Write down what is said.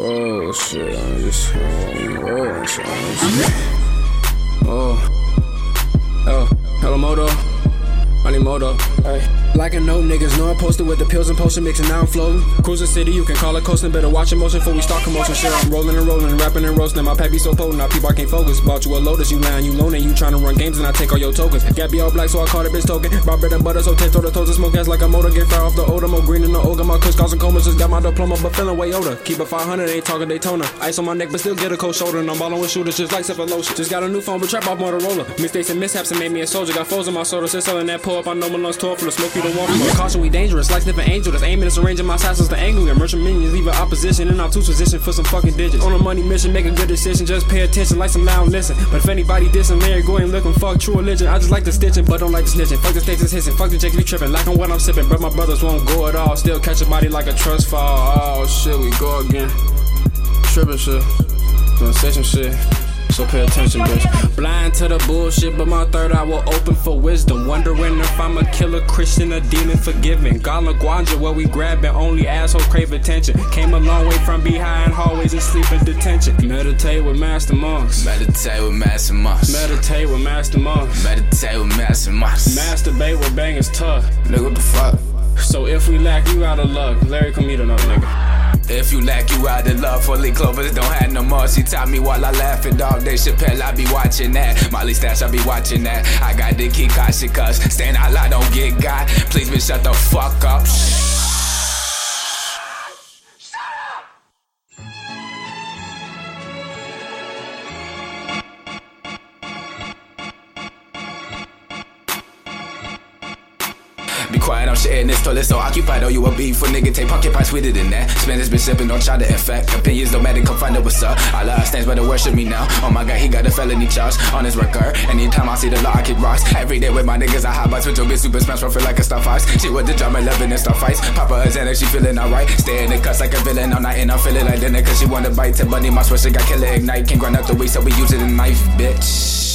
Whoa, shit, I'm just rolling, I need Moto. Hey. Like a no niggas, know I'm posted with the pills and potion mixing, now I'm floating. Cruising city, you can call it coasting, better watch motion before we start commotion. Shit, I'm rolling and rolling, rapping and roasting. My be so potent, now people I can't focus. Bought you a Lotus, you lying, you loaning, you trying to run games and I take all your tokens. Gap be all black, so I call it bitch token. Brought bread and butter, so ten toe to toes and smoke gas like a motor. Get fire off the odor, more green than the ogre. My kush causing comas, just got my diploma, but feeling way older. Keep it 500, ain't talking Daytona. Ice on my neck, but still get a cold shoulder. And I'm ballin' with shooters, just like sipping lotion. Just got a new phone, but trap off Motorola. Mistakes and mishaps and made me a soldier. Got foes in my soda, since selling that pull up. I know my lungs tore from the smoke you don't want from. Caution, we dangerous, like sniffing angel. That's aiming, it's arranging my assassins the angle. Your merchant minions, leaving opposition in two position for some fucking digits. On a money mission, make a good decision, just pay attention like some loud listen. But if anybody dissing Larry, go and looking, fuck true religion. I just like the stitching, but don't like the snitching. Fuck the states is hissing, fuck the Jake be tripping, like on what I'm sipping. But my brothers won't go at all, still catch a body like a trust fall. Oh shit, we go again. Tripping shit, doing shit. So pay attention, bitch. Blind to the bullshit, but my third eye will open for wisdom. Wondering if I'm a killer Christian, a demon forgiven. Gala Guanja, where we grabbing, only assholes crave attention. Came a long way from behind hallways and sleep in detention. Meditate with master monks. Meditate with master monks. Meditate with master monks. Meditate with master monks. Masturbate with bangers tough. Nigga, what the fuck? So if we lack you out of luck, Larry come meet another nigga. If you lack you out of love, fully clovers don't have no more. She taught me while I laugh at dog day Chappelle, I be watching that. Molly Stash, I be watching that. I got the key Kashi cuz stand out loud, don't get got. Please bitch, shut the fuck up. Be quiet, I'm shitting this toilet so occupied. Oh, you a beef for nigga, take pocket pie sweeter than that. This bitch sipping, don't try to infect. Opinions don't matter, come find out what's up. All of us stands better worship me now. Oh my god, he got a felony charge on his record. Anytime I see the law, I kick rocks. Every day with my niggas, I hot box with your bitch, super smash, feel like a star fox. She with the drama, loving and star fights. Papa is and she feeling alright. Stay in the cuts like a villain all night, and I'm feeling like dinner, cause she wanna bite. Tell Bunny, my switch, got killer ignite. Can't grind out the weed, so we use it in knife, bitch.